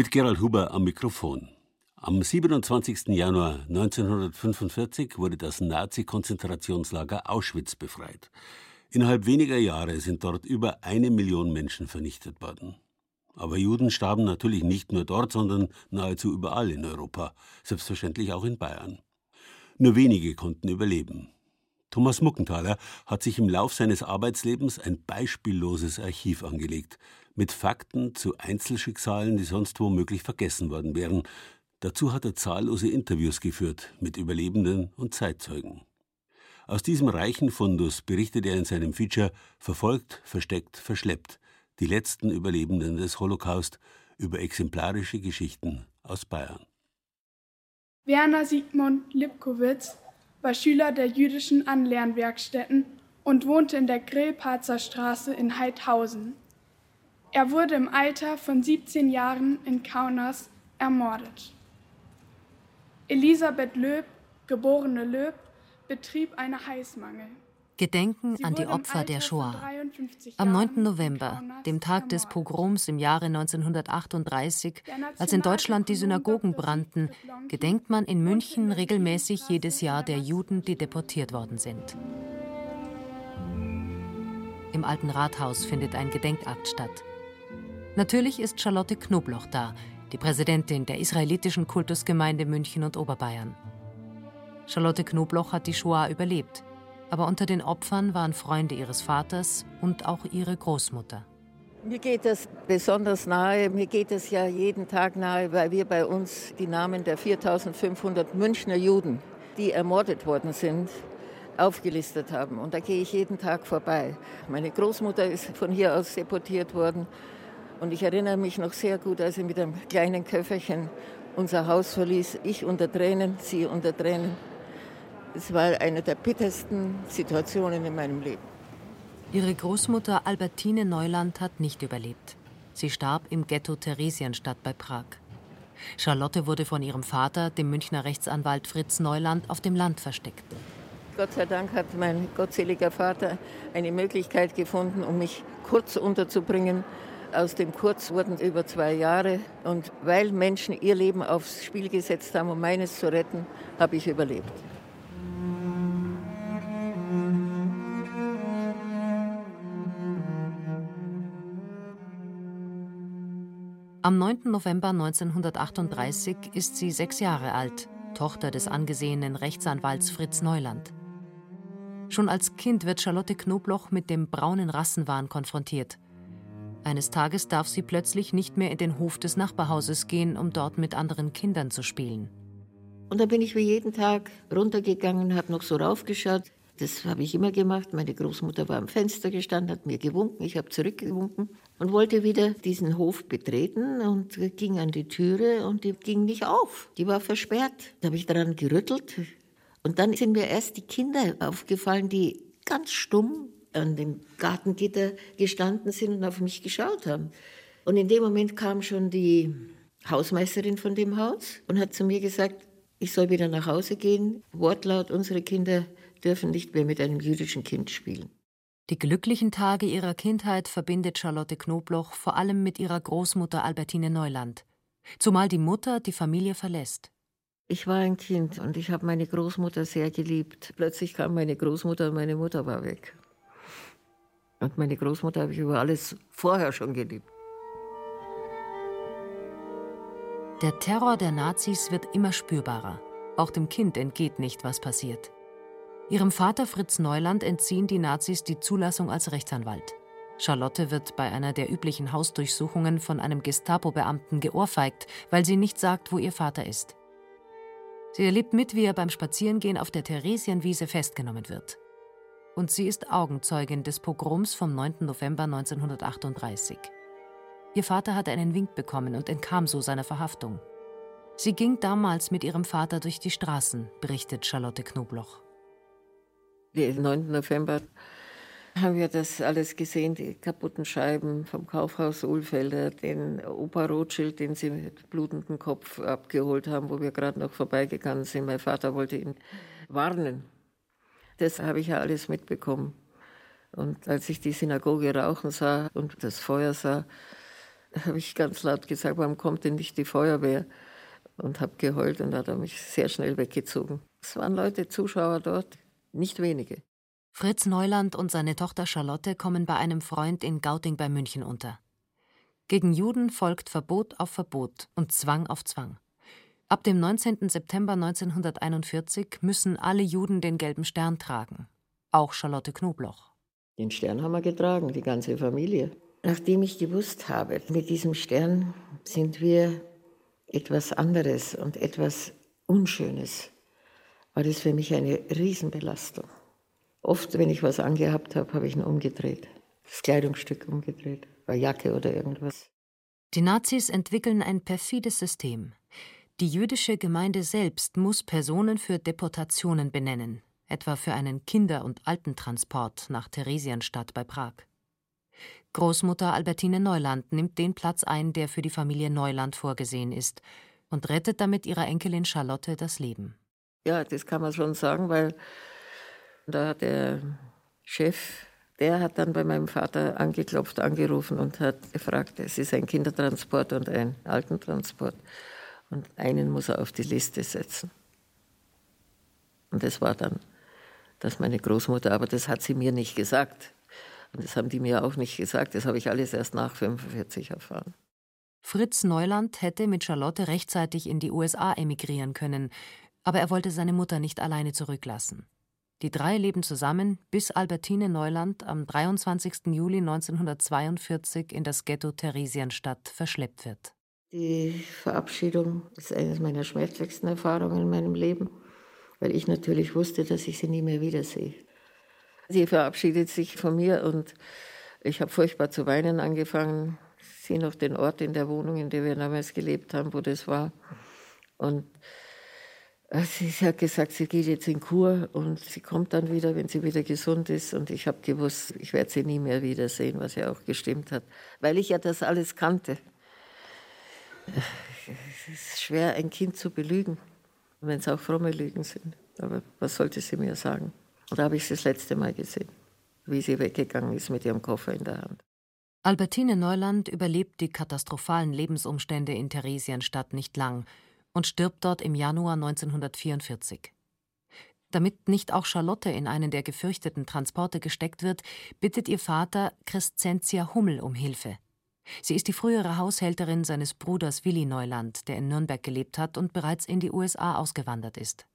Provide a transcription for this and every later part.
Mit Gerald Huber am Mikrofon. Am 27. Januar 1945 wurde das Nazi-Konzentrationslager Auschwitz befreit. Innerhalb weniger Jahre sind dort über eine Million Menschen vernichtet worden. Aber Juden starben natürlich nicht nur dort, sondern nahezu überall in Europa, selbstverständlich auch in Bayern. Nur wenige konnten überleben. Thomas Muckenthaler hat sich im Lauf seines Arbeitslebens ein beispielloses Archiv angelegt, mit Fakten zu Einzelschicksalen, die sonst womöglich vergessen worden wären. Dazu hat er zahllose Interviews geführt mit Überlebenden und Zeitzeugen. Aus diesem reichen Fundus berichtet er in seinem Feature Verfolgt, versteckt, verschleppt, die letzten Überlebenden des Holocaust über exemplarische Geschichten aus Bayern. Werner Sigmund Lipkowitz war Schüler der jüdischen Anlernwerkstätten und wohnte in der Grillparzer Straße in Heidhausen. Er wurde im Alter von 17 Jahren in Kaunas ermordet. Elisabeth Löb, geborene Löb, betrieb eine Heißmangel. Gedenken an die Opfer der Shoah. Am 9. November, dem Tag des Pogroms im Jahre 1938, als in Deutschland die Synagogen brannten, gedenkt man in München regelmäßig jedes Jahr der Juden, die deportiert worden sind. Im alten Rathaus findet ein Gedenkakt statt. Natürlich ist Charlotte Knobloch da, die Präsidentin der israelitischen Kultusgemeinde München und Oberbayern. Charlotte Knobloch hat die Shoah überlebt aber unter den Opfern waren Freunde ihres Vaters und auch ihre Großmutter. Mir geht es besonders nahe, mir geht es ja jeden Tag nahe, weil wir bei uns die Namen der 4500 Münchner Juden, die ermordet worden sind, aufgelistet haben. Und da gehe ich jeden Tag vorbei. Meine Großmutter ist von hier aus deportiert worden. Und ich erinnere mich noch sehr gut, als sie mit einem kleinen Köfferchen unser Haus verließ. Ich unter Tränen, sie unter Tränen. Es war eine der bittersten Situationen in meinem Leben. Ihre Großmutter Albertine Neuland hat nicht überlebt. Sie starb im Ghetto Theresienstadt bei Prag. Charlotte wurde von ihrem Vater, dem Münchner Rechtsanwalt Fritz Neuland, auf dem Land versteckt. Gott sei Dank hat mein gottseliger Vater eine Möglichkeit gefunden, um mich kurz unterzubringen. Aus dem Kurz wurden über zwei Jahre. Und weil Menschen ihr Leben aufs Spiel gesetzt haben, um meines zu retten, habe ich überlebt. Am 9. November 1938 ist sie sechs Jahre alt, Tochter des angesehenen Rechtsanwalts Fritz Neuland. Schon als Kind wird Charlotte Knobloch mit dem braunen Rassenwahn konfrontiert. Eines Tages darf sie plötzlich nicht mehr in den Hof des Nachbarhauses gehen, um dort mit anderen Kindern zu spielen. Und da bin ich wie jeden Tag runtergegangen, habe noch so raufgeschaut. Das habe ich immer gemacht. Meine Großmutter war am Fenster gestanden, hat mir gewunken. Ich habe zurückgewunken und wollte wieder diesen Hof betreten und ging an die Türe und die ging nicht auf. Die war versperrt. Da habe ich daran gerüttelt. Und dann sind mir erst die Kinder aufgefallen, die ganz stumm an dem Gartengitter gestanden sind und auf mich geschaut haben. Und in dem Moment kam schon die Hausmeisterin von dem Haus und hat zu mir gesagt, ich soll wieder nach Hause gehen. Wortlaut, unsere Kinder dürfen nicht mehr mit einem jüdischen Kind spielen. Die glücklichen Tage ihrer Kindheit verbindet Charlotte Knobloch vor allem mit ihrer Großmutter Albertine Neuland, zumal die Mutter die Familie verlässt. Ich war ein Kind und ich habe meine Großmutter sehr geliebt. Plötzlich kam meine Großmutter und meine Mutter war weg. Und meine Großmutter habe ich über alles vorher schon geliebt. Der Terror der Nazis wird immer spürbarer. Auch dem Kind entgeht nicht, was passiert. Ihrem Vater Fritz Neuland entziehen die Nazis die Zulassung als Rechtsanwalt. Charlotte wird bei einer der üblichen Hausdurchsuchungen von einem Gestapo-Beamten geohrfeigt, weil sie nicht sagt, wo ihr Vater ist. Sie erlebt mit, wie er beim Spazierengehen auf der Theresienwiese festgenommen wird. Und sie ist Augenzeugin des Pogroms vom 9. November 1938. Ihr Vater hatte einen Wink bekommen und entkam so seiner Verhaftung. Sie ging damals mit ihrem Vater durch die Straßen, berichtet Charlotte Knobloch. Den 9. November haben wir das alles gesehen, die kaputten Scheiben vom Kaufhaus Ulfelder, den Opa Rothschild, den sie mit blutendem Kopf abgeholt haben, wo wir gerade noch vorbeigegangen sind. Mein Vater wollte ihn warnen. Das habe ich ja alles mitbekommen. Und als ich die Synagoge rauchen sah und das Feuer sah, habe ich ganz laut gesagt, warum kommt denn nicht die Feuerwehr? Und habe geheult und hat er mich sehr schnell weggezogen. Es waren Leute, Zuschauer dort, nicht wenige. Fritz Neuland und seine Tochter Charlotte kommen bei einem Freund in Gauting bei München unter. Gegen Juden folgt Verbot auf Verbot und Zwang auf Zwang. Ab dem 19. September 1941 müssen alle Juden den gelben Stern tragen, auch Charlotte Knobloch. Den Stern haben wir getragen, die ganze Familie. Nachdem ich gewusst habe, mit diesem Stern sind wir etwas anderes und etwas Unschönes, war das für mich eine Riesenbelastung. Oft, wenn ich was angehabt habe, habe ich ihn umgedreht. Das Kleidungsstück umgedreht, bei Jacke oder irgendwas. Die Nazis entwickeln ein perfides System. Die jüdische Gemeinde selbst muss Personen für Deportationen benennen, etwa für einen Kinder- und Altentransport nach Theresienstadt bei Prag. Großmutter Albertine Neuland nimmt den Platz ein, der für die Familie Neuland vorgesehen ist, und rettet damit ihrer Enkelin Charlotte das Leben. Ja, das kann man schon sagen, weil da hat der Chef, der hat dann bei meinem Vater angeklopft, angerufen und hat gefragt, es ist ein Kindertransport und ein Altentransport. Und einen muss er auf die Liste setzen. Und das war dann, dass meine Großmutter, aber das hat sie mir nicht gesagt. Und das haben die mir auch nicht gesagt. Das habe ich alles erst nach 45 erfahren. Fritz Neuland hätte mit Charlotte rechtzeitig in die USA emigrieren können, aber er wollte seine Mutter nicht alleine zurücklassen. Die drei leben zusammen, bis Albertine Neuland am 23. Juli 1942 in das Ghetto Theresienstadt verschleppt wird. Die Verabschiedung ist eine meiner schmerzlichsten Erfahrungen in meinem Leben, weil ich natürlich wusste, dass ich sie nie mehr wiedersehe. Sie verabschiedet sich von mir und ich habe furchtbar zu weinen angefangen. Sie noch den Ort in der Wohnung, in der wir damals gelebt haben, wo das war. Und Sie hat gesagt, sie geht jetzt in Kur und sie kommt dann wieder, wenn sie wieder gesund ist. Und ich habe gewusst, ich werde sie nie mehr wiedersehen, was ja auch gestimmt hat, weil ich ja das alles kannte. Es ist schwer, ein Kind zu belügen, wenn es auch fromme Lügen sind. Aber was sollte sie mir sagen? Und da habe ich sie das letzte Mal gesehen, wie sie weggegangen ist mit ihrem Koffer in der Hand. Albertine Neuland überlebt die katastrophalen Lebensumstände in Theresienstadt nicht lang und stirbt dort im Januar 1944. Damit nicht auch Charlotte in einen der gefürchteten Transporte gesteckt wird, bittet ihr Vater Crescentia Hummel um Hilfe. Sie ist die frühere Haushälterin seines Bruders Willi Neuland, der in Nürnberg gelebt hat und bereits in die USA ausgewandert ist.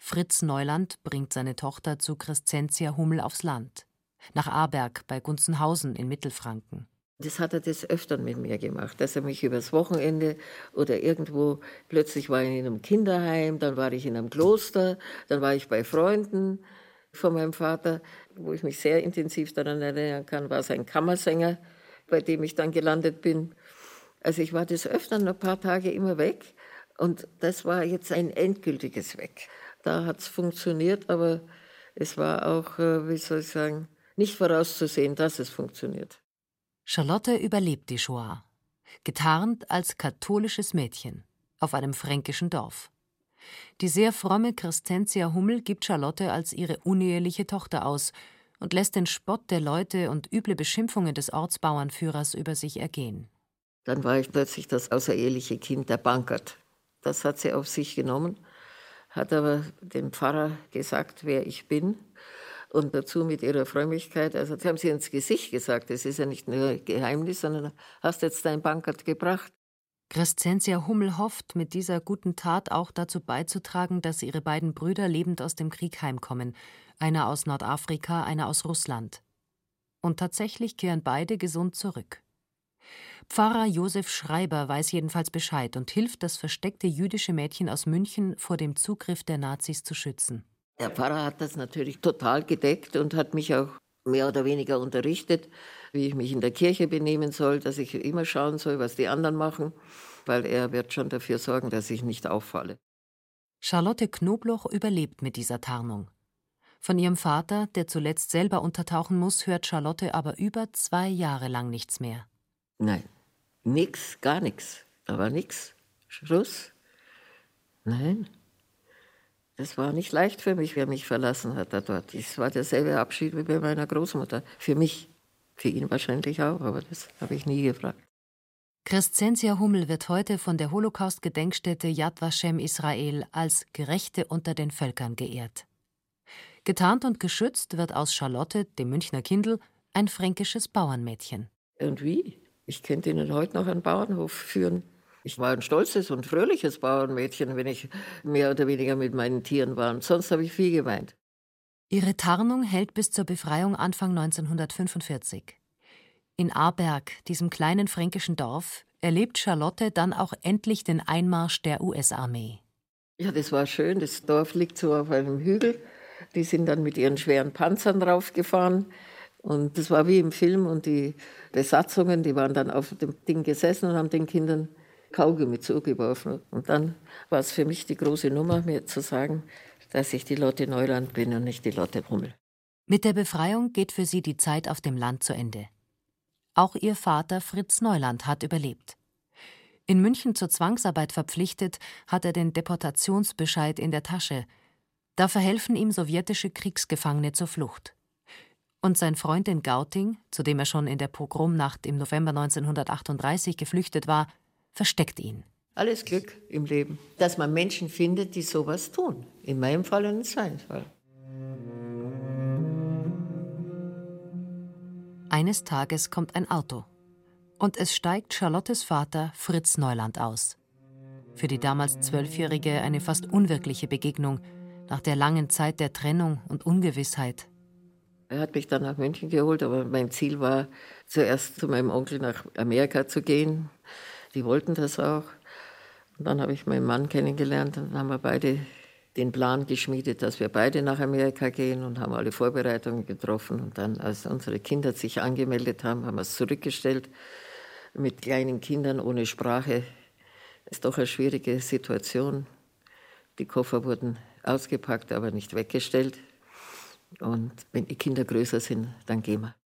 Fritz Neuland bringt seine Tochter zu Crescentia Hummel aufs Land, nach Aberg bei Gunzenhausen in Mittelfranken. Das hat er des Öfteren mit mir gemacht, dass er mich übers Wochenende oder irgendwo, plötzlich war ich in einem Kinderheim, dann war ich in einem Kloster, dann war ich bei Freunden von meinem Vater, wo ich mich sehr intensiv daran erinnern kann, war es ein Kammersänger, bei dem ich dann gelandet bin. Also ich war des Öfteren ein paar Tage immer weg und das war jetzt ein endgültiges Weg. Da hat es funktioniert, aber es war auch, äh, wie soll ich sagen, nicht vorauszusehen, dass es funktioniert. Charlotte überlebt die Shoah, getarnt als katholisches Mädchen auf einem fränkischen Dorf. Die sehr fromme Christentia Hummel gibt Charlotte als ihre uneheliche Tochter aus und lässt den Spott der Leute und üble Beschimpfungen des Ortsbauernführers über sich ergehen. Dann war ich plötzlich das außereheliche Kind der Bankert. Das hat sie auf sich genommen, hat aber dem Pfarrer gesagt, wer ich bin und dazu mit ihrer Frömmigkeit, also das haben sie ins Gesicht gesagt, das ist ja nicht nur Geheimnis, sondern hast jetzt dein Bankert gebracht. Crescentia Hummel hofft, mit dieser guten Tat auch dazu beizutragen, dass ihre beiden Brüder lebend aus dem Krieg heimkommen, einer aus Nordafrika, einer aus Russland. Und tatsächlich kehren beide gesund zurück. Pfarrer Josef Schreiber weiß jedenfalls Bescheid und hilft, das versteckte jüdische Mädchen aus München vor dem Zugriff der Nazis zu schützen. Der Pfarrer hat das natürlich total gedeckt und hat mich auch mehr oder weniger unterrichtet, wie ich mich in der Kirche benehmen soll, dass ich immer schauen soll, was die anderen machen, weil er wird schon dafür sorgen, dass ich nicht auffalle. Charlotte Knobloch überlebt mit dieser Tarnung. Von ihrem Vater, der zuletzt selber untertauchen muss, hört Charlotte aber über zwei Jahre lang nichts mehr. Nein, nix, gar nichts. Da war nix. Schluss. Nein. Das war nicht leicht für mich, wer mich verlassen hat da dort. Es war derselbe Abschied wie bei meiner Großmutter. Für mich, für ihn wahrscheinlich auch, aber das habe ich nie gefragt. Crescentia Hummel wird heute von der Holocaust-Gedenkstätte Yad Vashem Israel als Gerechte unter den Völkern geehrt. Getarnt und geschützt wird aus Charlotte, dem Münchner Kindl, ein fränkisches Bauernmädchen. Und wie? Ich könnte Ihnen heute noch einen Bauernhof führen. Ich war ein stolzes und fröhliches Bauernmädchen, wenn ich mehr oder weniger mit meinen Tieren war. sonst habe ich viel geweint. Ihre Tarnung hält bis zur Befreiung Anfang 1945. In Aarberg, diesem kleinen fränkischen Dorf, erlebt Charlotte dann auch endlich den Einmarsch der US-Armee. Ja, das war schön. Das Dorf liegt so auf einem Hügel. Die sind dann mit ihren schweren Panzern draufgefahren. Und das war wie im Film. Und die Besatzungen, die waren dann auf dem Ding gesessen und haben den Kindern Kaugummi zugeworfen. Und dann war es für mich die große Nummer, mir zu sagen, dass ich die Lotte Neuland bin und nicht die Lotte Hummel. Mit der Befreiung geht für sie die Zeit auf dem Land zu Ende. Auch ihr Vater Fritz Neuland hat überlebt. In München zur Zwangsarbeit verpflichtet, hat er den Deportationsbescheid in der Tasche. Da verhelfen ihm sowjetische Kriegsgefangene zur Flucht. Und sein Freund in Gauting, zu dem er schon in der Pogromnacht im November 1938 geflüchtet war, versteckt ihn. Alles Glück im Leben, dass man Menschen findet, die sowas tun. In meinem Fall und in seinem Fall. Eines Tages kommt ein Auto und es steigt Charlottes Vater Fritz Neuland aus. Für die damals Zwölfjährige eine fast unwirkliche Begegnung nach der langen Zeit der Trennung und Ungewissheit. Er hat mich dann nach München geholt, aber mein Ziel war, zuerst zu meinem Onkel nach Amerika zu gehen. Die wollten das auch. Und dann habe ich meinen Mann kennengelernt und dann haben wir beide den Plan geschmiedet, dass wir beide nach Amerika gehen und haben alle Vorbereitungen getroffen. Und dann, als unsere Kinder sich angemeldet haben, haben wir es zurückgestellt. Mit kleinen Kindern ohne Sprache ist doch eine schwierige Situation. Die Koffer wurden ausgepackt, aber nicht weggestellt. Und wenn die Kinder größer sind, dann gehen wir.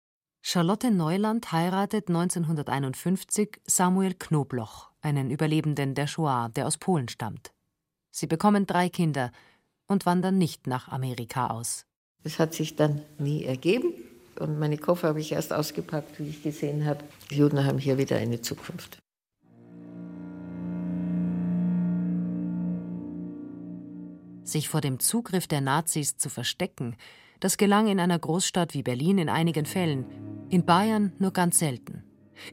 Charlotte Neuland heiratet 1951 Samuel Knobloch, einen Überlebenden der Shoah, der aus Polen stammt. Sie bekommen drei Kinder und wandern nicht nach Amerika aus. Das hat sich dann nie ergeben. Und meine Koffer habe ich erst ausgepackt, wie ich gesehen habe, die Juden haben hier wieder eine Zukunft. Sich vor dem Zugriff der Nazis zu verstecken, das gelang in einer Großstadt wie Berlin in einigen Fällen, in Bayern nur ganz selten.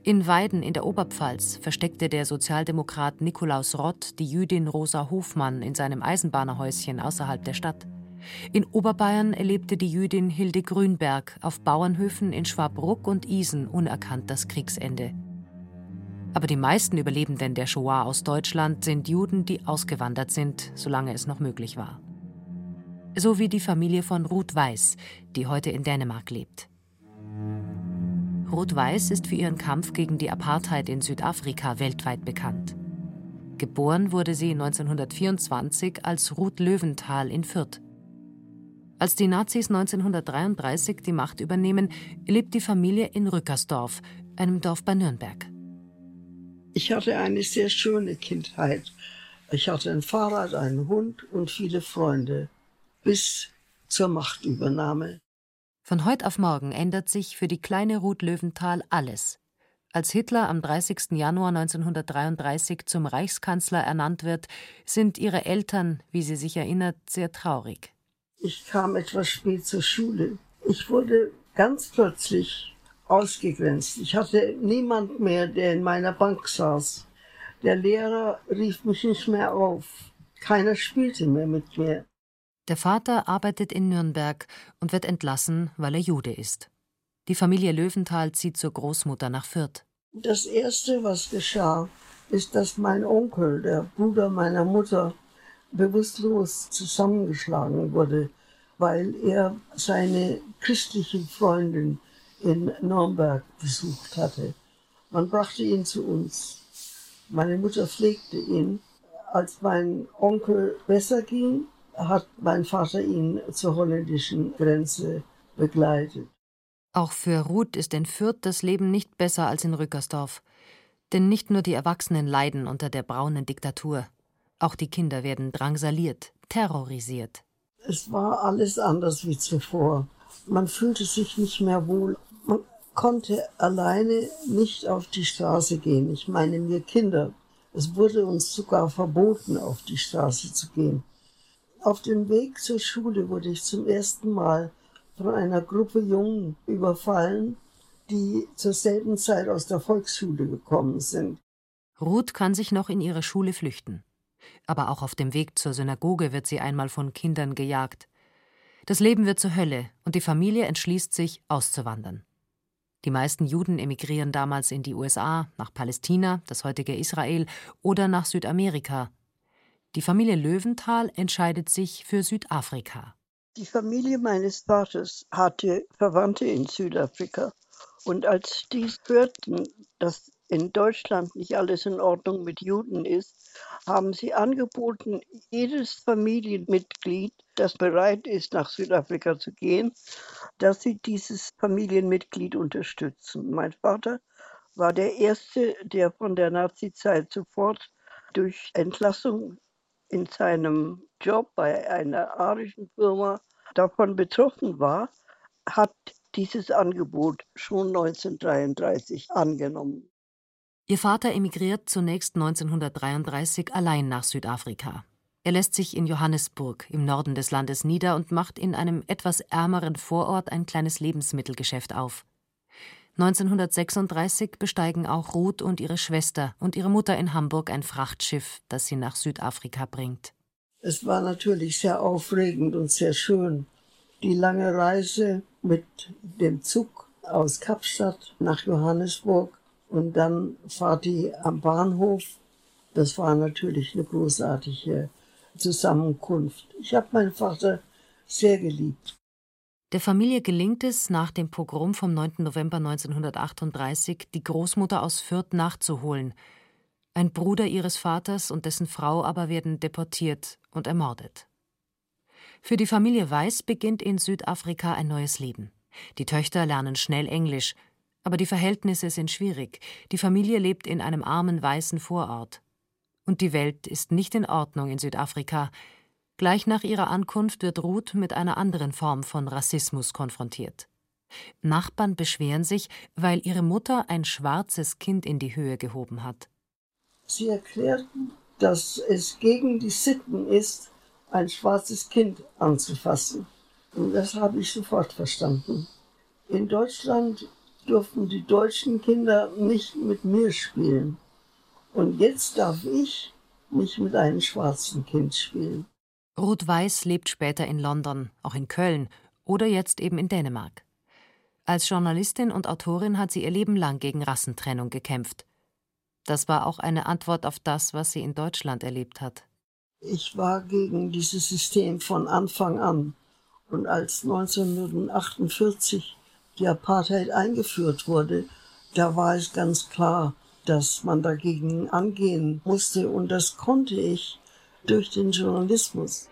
In Weiden in der Oberpfalz versteckte der Sozialdemokrat Nikolaus Rott die Jüdin Rosa Hofmann in seinem Eisenbahnerhäuschen außerhalb der Stadt. In Oberbayern erlebte die Jüdin Hilde Grünberg auf Bauernhöfen in Schwabruck und Isen unerkannt das Kriegsende. Aber die meisten Überlebenden der Shoah aus Deutschland sind Juden, die ausgewandert sind, solange es noch möglich war so wie die Familie von Ruth Weiß, die heute in Dänemark lebt. Ruth Weiß ist für ihren Kampf gegen die Apartheid in Südafrika weltweit bekannt. Geboren wurde sie 1924 als Ruth Löwenthal in Fürth. Als die Nazis 1933 die Macht übernehmen, lebt die Familie in Rückersdorf, einem Dorf bei Nürnberg. Ich hatte eine sehr schöne Kindheit. Ich hatte ein Fahrrad, einen Hund und viele Freunde bis zur Machtübernahme. Von heute auf morgen ändert sich für die kleine Ruth Löwenthal alles. Als Hitler am 30. Januar 1933 zum Reichskanzler ernannt wird, sind ihre Eltern, wie sie sich erinnert, sehr traurig. Ich kam etwas spät zur Schule. Ich wurde ganz plötzlich ausgegrenzt. Ich hatte niemand mehr, der in meiner Bank saß. Der Lehrer rief mich nicht mehr auf. Keiner spielte mehr mit mir. Der Vater arbeitet in Nürnberg und wird entlassen, weil er Jude ist. Die Familie Löwenthal zieht zur Großmutter nach Fürth. Das Erste, was geschah, ist, dass mein Onkel, der Bruder meiner Mutter, bewusstlos zusammengeschlagen wurde, weil er seine christliche Freundin in Nürnberg besucht hatte. Man brachte ihn zu uns. Meine Mutter pflegte ihn. Als mein Onkel besser ging, hat mein Vater ihn zur holländischen Grenze begleitet. Auch für Ruth ist in Fürth das Leben nicht besser als in Rückersdorf. Denn nicht nur die Erwachsenen leiden unter der braunen Diktatur. Auch die Kinder werden drangsaliert, terrorisiert. Es war alles anders wie zuvor. Man fühlte sich nicht mehr wohl. Man konnte alleine nicht auf die Straße gehen. Ich meine, wir Kinder. Es wurde uns sogar verboten, auf die Straße zu gehen. Auf dem Weg zur Schule wurde ich zum ersten Mal von einer Gruppe Jungen überfallen, die zur selben Zeit aus der Volksschule gekommen sind. Ruth kann sich noch in ihre Schule flüchten. Aber auch auf dem Weg zur Synagoge wird sie einmal von Kindern gejagt. Das Leben wird zur Hölle und die Familie entschließt sich, auszuwandern. Die meisten Juden emigrieren damals in die USA, nach Palästina, das heutige Israel, oder nach Südamerika. Die Familie Löwenthal entscheidet sich für Südafrika. Die Familie meines Vaters hatte Verwandte in Südafrika. Und als die hörten, dass in Deutschland nicht alles in Ordnung mit Juden ist, haben sie angeboten, jedes Familienmitglied, das bereit ist, nach Südafrika zu gehen, dass sie dieses Familienmitglied unterstützen. Mein Vater war der Erste, der von der Nazizeit sofort durch Entlassung in seinem Job bei einer arischen Firma davon betroffen war, hat dieses Angebot schon 1933 angenommen. Ihr Vater emigriert zunächst 1933 allein nach Südafrika. Er lässt sich in Johannesburg im Norden des Landes nieder und macht in einem etwas ärmeren Vorort ein kleines Lebensmittelgeschäft auf. 1936 besteigen auch Ruth und ihre Schwester und ihre Mutter in Hamburg ein Frachtschiff, das sie nach Südafrika bringt. Es war natürlich sehr aufregend und sehr schön. Die lange Reise mit dem Zug aus Kapstadt nach Johannesburg und dann fahrt die am Bahnhof. Das war natürlich eine großartige Zusammenkunft. Ich habe meinen Vater sehr geliebt. Der Familie gelingt es, nach dem Pogrom vom 9. November 1938 die Großmutter aus Fürth nachzuholen. Ein Bruder ihres Vaters und dessen Frau aber werden deportiert und ermordet. Für die Familie Weiß beginnt in Südafrika ein neues Leben. Die Töchter lernen schnell Englisch, aber die Verhältnisse sind schwierig. Die Familie lebt in einem armen weißen Vorort. Und die Welt ist nicht in Ordnung in Südafrika. Gleich nach ihrer Ankunft wird Ruth mit einer anderen Form von Rassismus konfrontiert. Nachbarn beschweren sich, weil ihre Mutter ein schwarzes Kind in die Höhe gehoben hat. Sie erklärten, dass es gegen die Sitten ist, ein schwarzes Kind anzufassen. Und das habe ich sofort verstanden. In Deutschland durften die deutschen Kinder nicht mit mir spielen. Und jetzt darf ich mich mit einem schwarzen Kind spielen. Ruth Weiß lebt später in London, auch in Köln oder jetzt eben in Dänemark. Als Journalistin und Autorin hat sie ihr Leben lang gegen Rassentrennung gekämpft. Das war auch eine Antwort auf das, was sie in Deutschland erlebt hat. Ich war gegen dieses System von Anfang an. Und als 1948 die Apartheid eingeführt wurde, da war es ganz klar, dass man dagegen angehen musste und das konnte ich durch den Journalismus.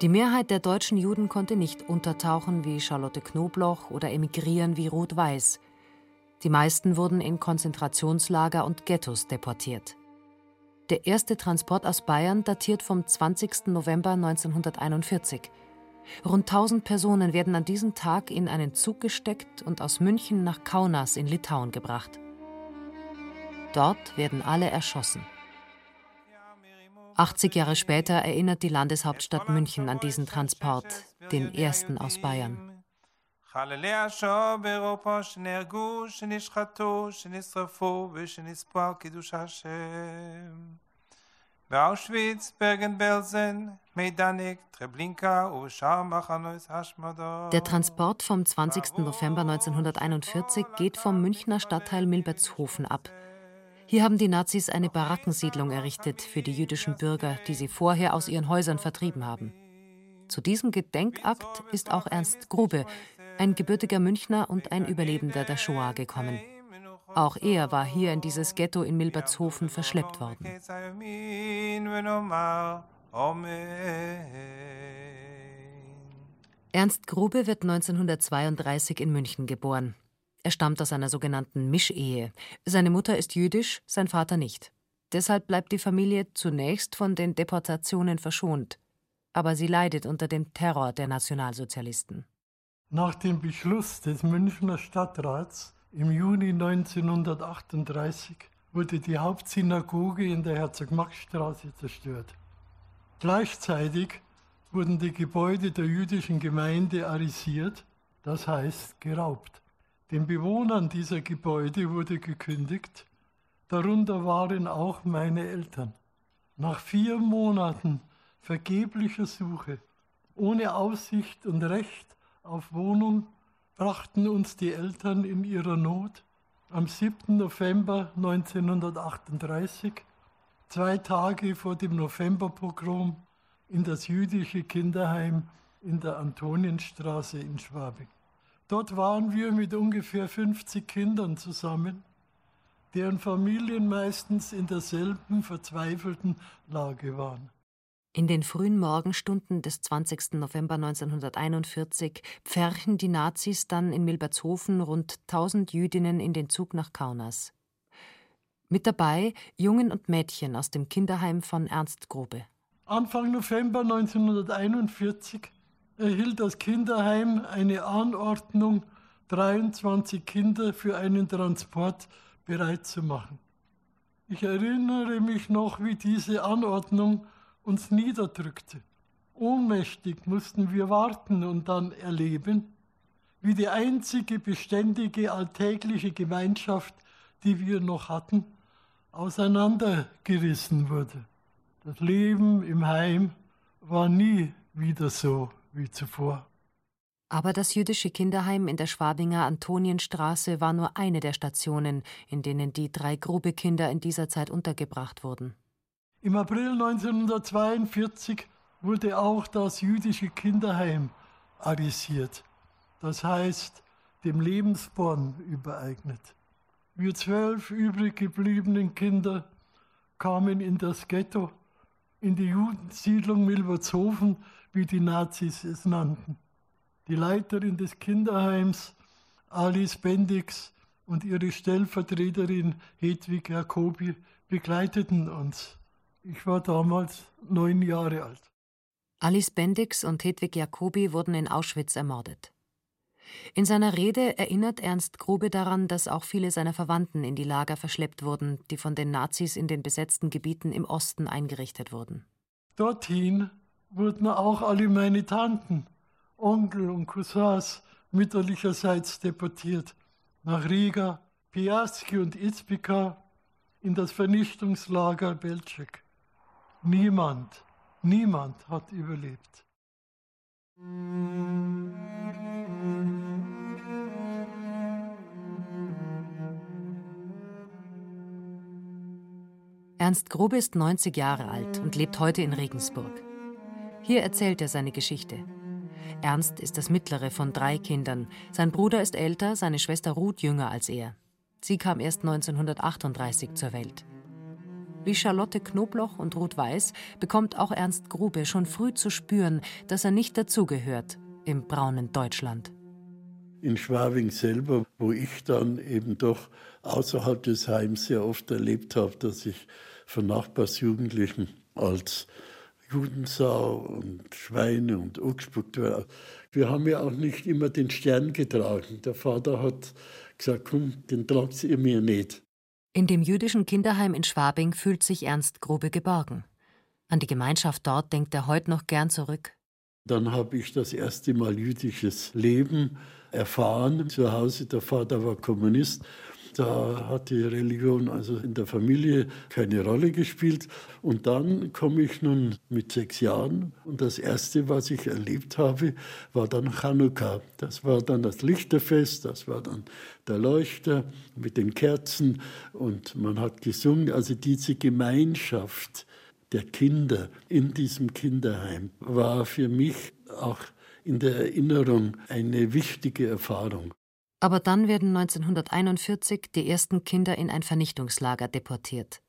Die Mehrheit der deutschen Juden konnte nicht untertauchen wie Charlotte Knobloch oder emigrieren wie Ruth Weiß. Die meisten wurden in Konzentrationslager und Ghettos deportiert. Der erste Transport aus Bayern datiert vom 20. November 1941. Rund 1000 Personen werden an diesem Tag in einen Zug gesteckt und aus München nach Kaunas in Litauen gebracht. Dort werden alle erschossen. 80 Jahre später erinnert die Landeshauptstadt München an diesen Transport, den ersten aus Bayern. חללי השואה באירופה שנהרגו, שנשחטו, שנשרפו ושנספו על קידוש השם. באושוויץ, ברגן-בלזן, Mejdanek, Treblinka ושאר מחנות השמדה. Der Transport vom 20. November 1941 geht vom Münchner Stadtteil Milbertshofen ab. Hier haben die Nazis eine Barackensiedlung errichtet für die jüdischen Bürger, die sie vorher aus ihren Häusern vertrieben haben. Zu diesem Gedenkakt ist auch Ernst Grube, ein gebürtiger Münchner und ein Überlebender der Shoah, gekommen. Auch er war hier in dieses Ghetto in Milbertshofen verschleppt worden. Ernst Grube wird 1932 in München geboren. Er stammt aus einer sogenannten Mischehe. Seine Mutter ist jüdisch, sein Vater nicht. Deshalb bleibt die Familie zunächst von den Deportationen verschont. aber sie leidet unter dem Terror der Nationalsozialisten. Nach dem Beschluss des Münchner Stadtrats im Juni 1938 wurde die Hauptsynagoge in der Herzog-Max-Straße zerstört. Gleichzeitig wurden die Gebäude der jüdischen Gemeinde arisiert, das heißt geraubt. Den Bewohnern dieser Gebäude wurde gekündigt, darunter waren auch meine Eltern. Nach vier Monaten vergeblicher Suche, ohne Aussicht und Recht auf Wohnung, brachten uns die Eltern in ihrer Not am 7. November 1938, zwei Tage vor dem Novemberpogrom, in das jüdische Kinderheim in der Antonienstraße in Schwabing. Dort waren wir mit ungefähr 50 Kindern zusammen, deren Familien meistens in derselben verzweifelten Lage waren. In den frühen Morgenstunden des 20. November 1941 pferchen die Nazis dann in Milbertshofen rund 1000 Jüdinnen in den Zug nach Kaunas. Mit dabei Jungen und Mädchen aus dem Kinderheim von Ernst Grobe. Anfang November 1941 erhielt das Kinderheim eine Anordnung, 23 Kinder für einen Transport bereit zu machen. Ich erinnere mich noch, wie diese Anordnung uns niederdrückte. Ohnmächtig mussten wir warten und dann erleben, wie die einzige beständige alltägliche Gemeinschaft, die wir noch hatten, auseinandergerissen wurde. Das Leben im Heim war nie wieder so wie zuvor. Aber das jüdische Kinderheim in der Schwabinger Antonienstraße war nur eine der Stationen, in denen die drei Grubekinder in dieser Zeit untergebracht wurden. Im April 1942 wurde auch das jüdische Kinderheim arisiert, das heißt dem Lebensborn übereignet. Wir zwölf übrig gebliebenen Kinder kamen in das Ghetto in die Judensiedlung Milbertshofen, wie die Nazis es nannten. Die Leiterin des Kinderheims, Alice Bendix, und ihre Stellvertreterin Hedwig Jacobi begleiteten uns. Ich war damals neun Jahre alt. Alice Bendix und Hedwig Jacobi wurden in Auschwitz ermordet. In seiner Rede erinnert Ernst Grube daran, dass auch viele seiner Verwandten in die Lager verschleppt wurden, die von den Nazis in den besetzten Gebieten im Osten eingerichtet wurden. Dorthin wurden auch alle meine Tanten, Onkel und Cousins mütterlicherseits deportiert. Nach Riga, Piaski und Izbica in das Vernichtungslager Belzec. Niemand, niemand hat überlebt. Ernst Grube ist 90 Jahre alt und lebt heute in Regensburg. Hier erzählt er seine Geschichte. Ernst ist das mittlere von drei Kindern. Sein Bruder ist älter, seine Schwester Ruth jünger als er. Sie kam erst 1938 zur Welt. Wie Charlotte Knobloch und Ruth Weiß bekommt auch Ernst Grube schon früh zu spüren, dass er nicht dazugehört im braunen Deutschland. In Schwabing selber, wo ich dann eben doch außerhalb des Heims sehr oft erlebt habe, dass ich von Nachbarsjugendlichen als Judensau und Schweine und war. Wir haben ja auch nicht immer den Stern getragen. Der Vater hat gesagt, komm, den tragt ihr mir nicht. In dem jüdischen Kinderheim in Schwabing fühlt sich Ernst Grube geborgen. An die Gemeinschaft dort denkt er heute noch gern zurück. Dann habe ich das erste Mal jüdisches Leben erfahren. Zu Hause, der Vater war Kommunist da hat die Religion also in der Familie keine Rolle gespielt. Und dann komme ich nun mit sechs Jahren und das Erste, was ich erlebt habe, war dann Chanukka. Das war dann das Lichterfest, das war dann der Leuchter mit den Kerzen und man hat gesungen. Also diese Gemeinschaft der Kinder in diesem Kinderheim war für mich auch in der Erinnerung eine wichtige Erfahrung. Aber dann werden 1941 die ersten Kinder in ein Vernichtungslager deportiert.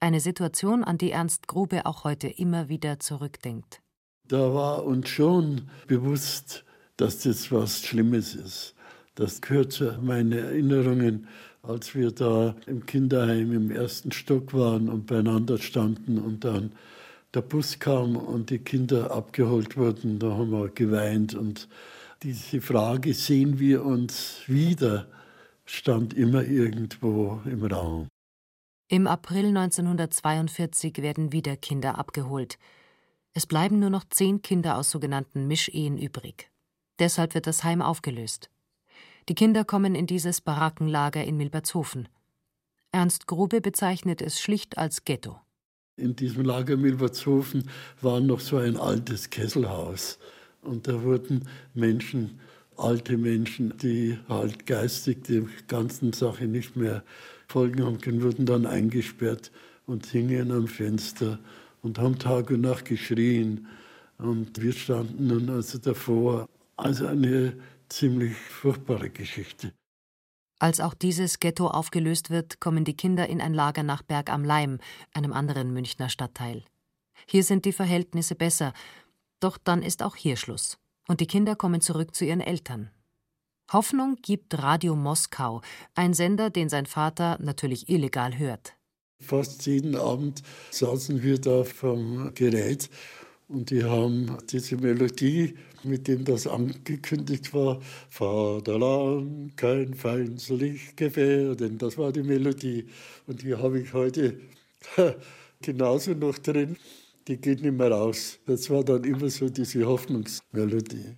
Eine Situation, an die Ernst Grube auch heute immer wieder zurückdenkt. Da war uns schon bewusst, dass das was Schlimmes ist. Das gehört zu meinen Erinnerungen, als wir da im Kinderheim im ersten Stock waren und beieinander standen und dann der Bus kam und die Kinder abgeholt wurden, da haben wir geweint. Und diese Frage, sehen wir uns wieder, stand immer irgendwo im Raum. Im April 1942 werden wieder Kinder abgeholt. Es bleiben nur noch zehn Kinder aus sogenannten Mischehen übrig. Deshalb wird das Heim aufgelöst. Die Kinder kommen in dieses Barackenlager in Milbertshofen. Ernst Grube bezeichnet es schlicht als Ghetto. In diesem Lager Milbertshofen war noch so ein altes Kesselhaus. Und da wurden Menschen, alte Menschen, die halt geistig der ganzen Sache nicht mehr folgen haben können, wurden dann eingesperrt und hingen am Fenster und haben Tag und Nacht geschrien. Und wir standen nun also davor. Also eine ziemlich furchtbare Geschichte. Als auch dieses Ghetto aufgelöst wird, kommen die Kinder in ein Lager nach Berg am Leim, einem anderen Münchner Stadtteil. Hier sind die Verhältnisse besser, doch dann ist auch hier Schluss. Und die Kinder kommen zurück zu ihren Eltern. Hoffnung gibt Radio Moskau, ein Sender, den sein Vater natürlich illegal hört. Fast jeden Abend saßen wir da vom Gerät und die haben diese Melodie, mit dem das angekündigt war, Vaterland, kein feindlich gefährden, das war die Melodie. Und die habe ich heute genauso noch drin. Die geht nicht mehr raus. Das war dann immer so diese Hoffnungsmelodie.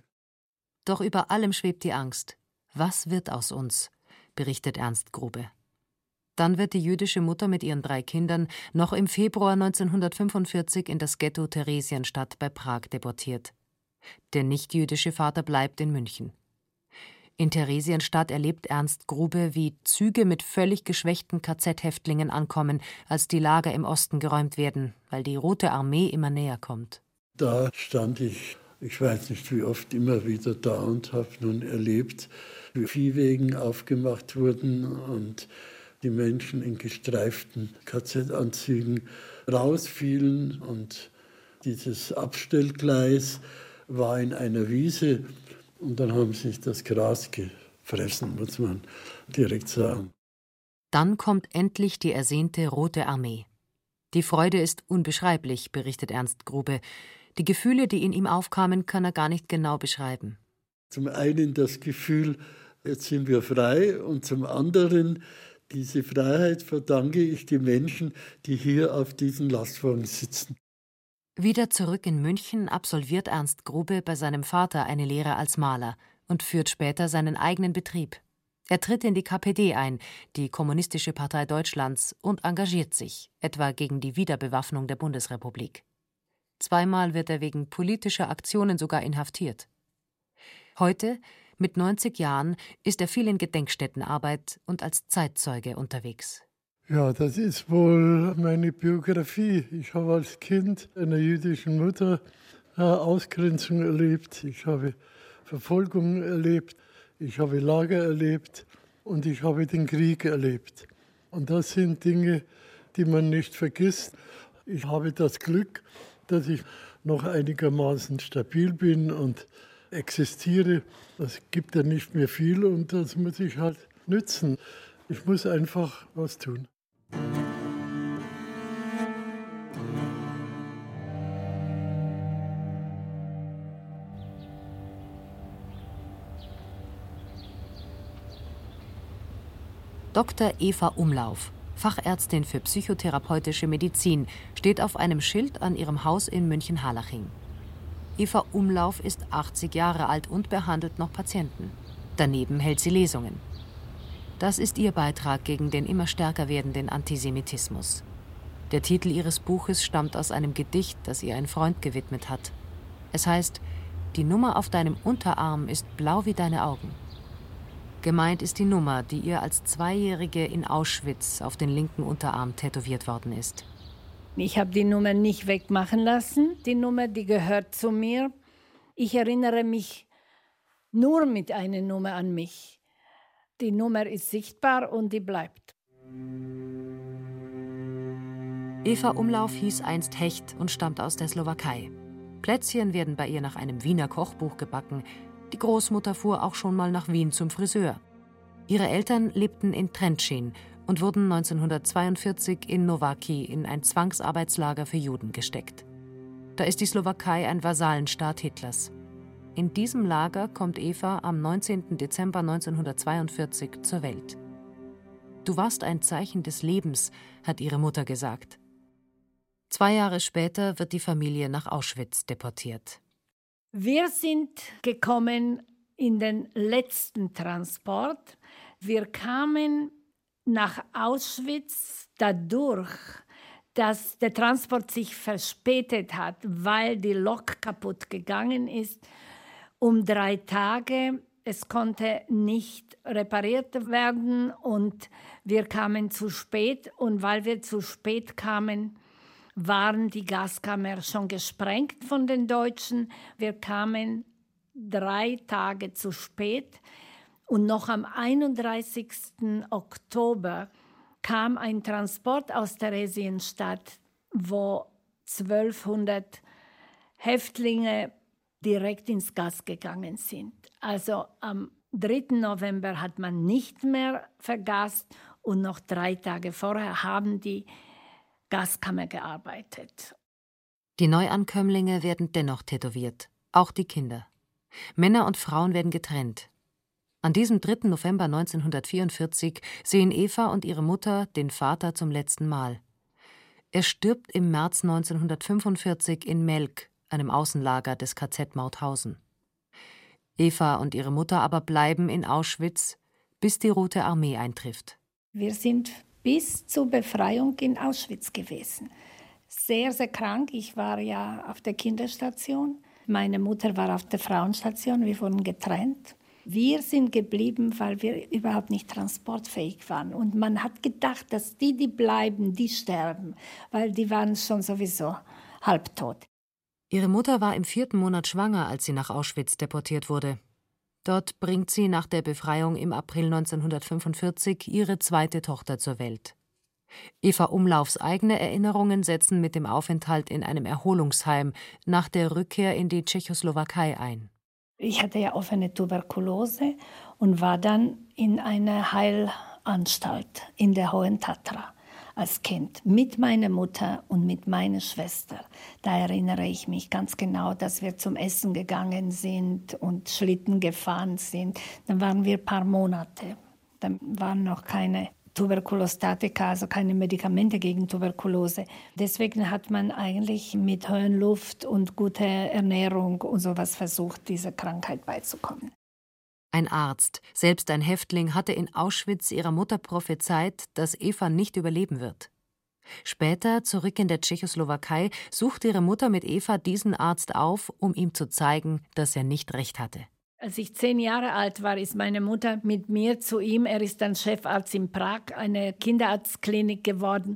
Doch über allem schwebt die Angst. Was wird aus uns? berichtet Ernst Grube. Dann wird die jüdische Mutter mit ihren drei Kindern noch im Februar 1945 in das Ghetto Theresienstadt bei Prag deportiert. Der nichtjüdische Vater bleibt in München. In Theresienstadt erlebt Ernst Grube, wie Züge mit völlig geschwächten KZ-Häftlingen ankommen, als die Lager im Osten geräumt werden, weil die Rote Armee immer näher kommt. Da stand ich, ich weiß nicht wie oft, immer wieder da und habe nun erlebt, wie Viehwegen aufgemacht wurden und die Menschen in gestreiften KZ-Anzügen rausfielen und dieses Abstellgleis war in einer Wiese und dann haben sich das Gras gefressen, muss man direkt sagen. Dann kommt endlich die ersehnte Rote Armee. Die Freude ist unbeschreiblich, berichtet Ernst Grube. Die Gefühle, die in ihm aufkamen, kann er gar nicht genau beschreiben. Zum einen das Gefühl, jetzt sind wir frei und zum anderen diese Freiheit verdanke ich den Menschen, die hier auf diesen Lastwagen sitzen. Wieder zurück in München absolviert Ernst Grube bei seinem Vater eine Lehre als Maler und führt später seinen eigenen Betrieb. Er tritt in die KPD ein, die Kommunistische Partei Deutschlands, und engagiert sich, etwa gegen die Wiederbewaffnung der Bundesrepublik. Zweimal wird er wegen politischer Aktionen sogar inhaftiert. Heute mit 90 Jahren ist er viel in Gedenkstättenarbeit und als Zeitzeuge unterwegs. Ja, das ist wohl meine Biografie. Ich habe als Kind einer jüdischen Mutter äh, Ausgrenzung erlebt. Ich habe Verfolgung erlebt. Ich habe Lager erlebt und ich habe den Krieg erlebt. Und das sind Dinge, die man nicht vergisst. Ich habe das Glück, dass ich noch einigermaßen stabil bin und existiere. Das gibt ja nicht mehr viel und das muss ich halt nützen. Ich muss einfach was tun. Dr. Eva Umlauf, Fachärztin für psychotherapeutische Medizin, steht auf einem Schild an ihrem Haus in München-Harlaching. Eva Umlauf ist 80 Jahre alt und behandelt noch Patienten. Daneben hält sie Lesungen. Das ist ihr Beitrag gegen den immer stärker werdenden Antisemitismus. Der Titel ihres Buches stammt aus einem Gedicht, das ihr ein Freund gewidmet hat. Es heißt Die Nummer auf deinem Unterarm ist blau wie deine Augen. Gemeint ist die Nummer, die ihr als Zweijährige in Auschwitz auf den linken Unterarm tätowiert worden ist. Ich habe die Nummer nicht wegmachen lassen. Die Nummer, die gehört zu mir. Ich erinnere mich nur mit einer Nummer an mich. Die Nummer ist sichtbar und die bleibt. Eva Umlauf hieß einst Hecht und stammt aus der Slowakei. Plätzchen werden bei ihr nach einem Wiener Kochbuch gebacken. Die Großmutter fuhr auch schon mal nach Wien zum Friseur. Ihre Eltern lebten in Trentschin und wurden 1942 in Nowaki in ein Zwangsarbeitslager für Juden gesteckt. Da ist die Slowakei ein Vasallenstaat Hitlers. In diesem Lager kommt Eva am 19. Dezember 1942 zur Welt. Du warst ein Zeichen des Lebens, hat ihre Mutter gesagt. Zwei Jahre später wird die Familie nach Auschwitz deportiert. Wir sind gekommen in den letzten Transport. Wir kamen nach Auschwitz dadurch, dass der Transport sich verspätet hat, weil die Lok kaputt gegangen ist, um drei Tage. Es konnte nicht repariert werden und wir kamen zu spät. Und weil wir zu spät kamen, waren die Gaskammer schon gesprengt von den Deutschen. Wir kamen drei Tage zu spät. Und noch am 31. Oktober kam ein Transport aus Theresienstadt, wo 1200 Häftlinge direkt ins Gas gegangen sind. Also am 3. November hat man nicht mehr vergast und noch drei Tage vorher haben die Gaskammer gearbeitet. Die Neuankömmlinge werden dennoch tätowiert, auch die Kinder. Männer und Frauen werden getrennt. An diesem 3. November 1944 sehen Eva und ihre Mutter den Vater zum letzten Mal. Er stirbt im März 1945 in Melk, einem Außenlager des KZ Mauthausen. Eva und ihre Mutter aber bleiben in Auschwitz, bis die Rote Armee eintrifft. Wir sind bis zur Befreiung in Auschwitz gewesen. Sehr, sehr krank. Ich war ja auf der Kinderstation. Meine Mutter war auf der Frauenstation. Wir wurden getrennt. Wir sind geblieben, weil wir überhaupt nicht transportfähig waren. Und man hat gedacht, dass die, die bleiben, die sterben, weil die waren schon sowieso halbtot. Ihre Mutter war im vierten Monat schwanger, als sie nach Auschwitz deportiert wurde. Dort bringt sie nach der Befreiung im April 1945 ihre zweite Tochter zur Welt. Eva Umlaufs eigene Erinnerungen setzen mit dem Aufenthalt in einem Erholungsheim nach der Rückkehr in die Tschechoslowakei ein. Ich hatte ja offene Tuberkulose und war dann in einer Heilanstalt in der Hohen Tatra als Kind mit meiner Mutter und mit meiner Schwester. Da erinnere ich mich ganz genau, dass wir zum Essen gegangen sind und Schlitten gefahren sind. Dann waren wir ein paar Monate. Dann waren noch keine Tuberkulostatika, also keine Medikamente gegen Tuberkulose. Deswegen hat man eigentlich mit Höhenluft und guter Ernährung und sowas versucht, dieser Krankheit beizukommen. Ein Arzt, selbst ein Häftling, hatte in Auschwitz ihrer Mutter prophezeit, dass Eva nicht überleben wird. Später, zurück in der Tschechoslowakei, suchte ihre Mutter mit Eva diesen Arzt auf, um ihm zu zeigen, dass er nicht recht hatte. Als ich zehn Jahre alt war, ist meine Mutter mit mir zu ihm. Er ist dann Chefarzt in Prag, eine Kinderarztklinik geworden.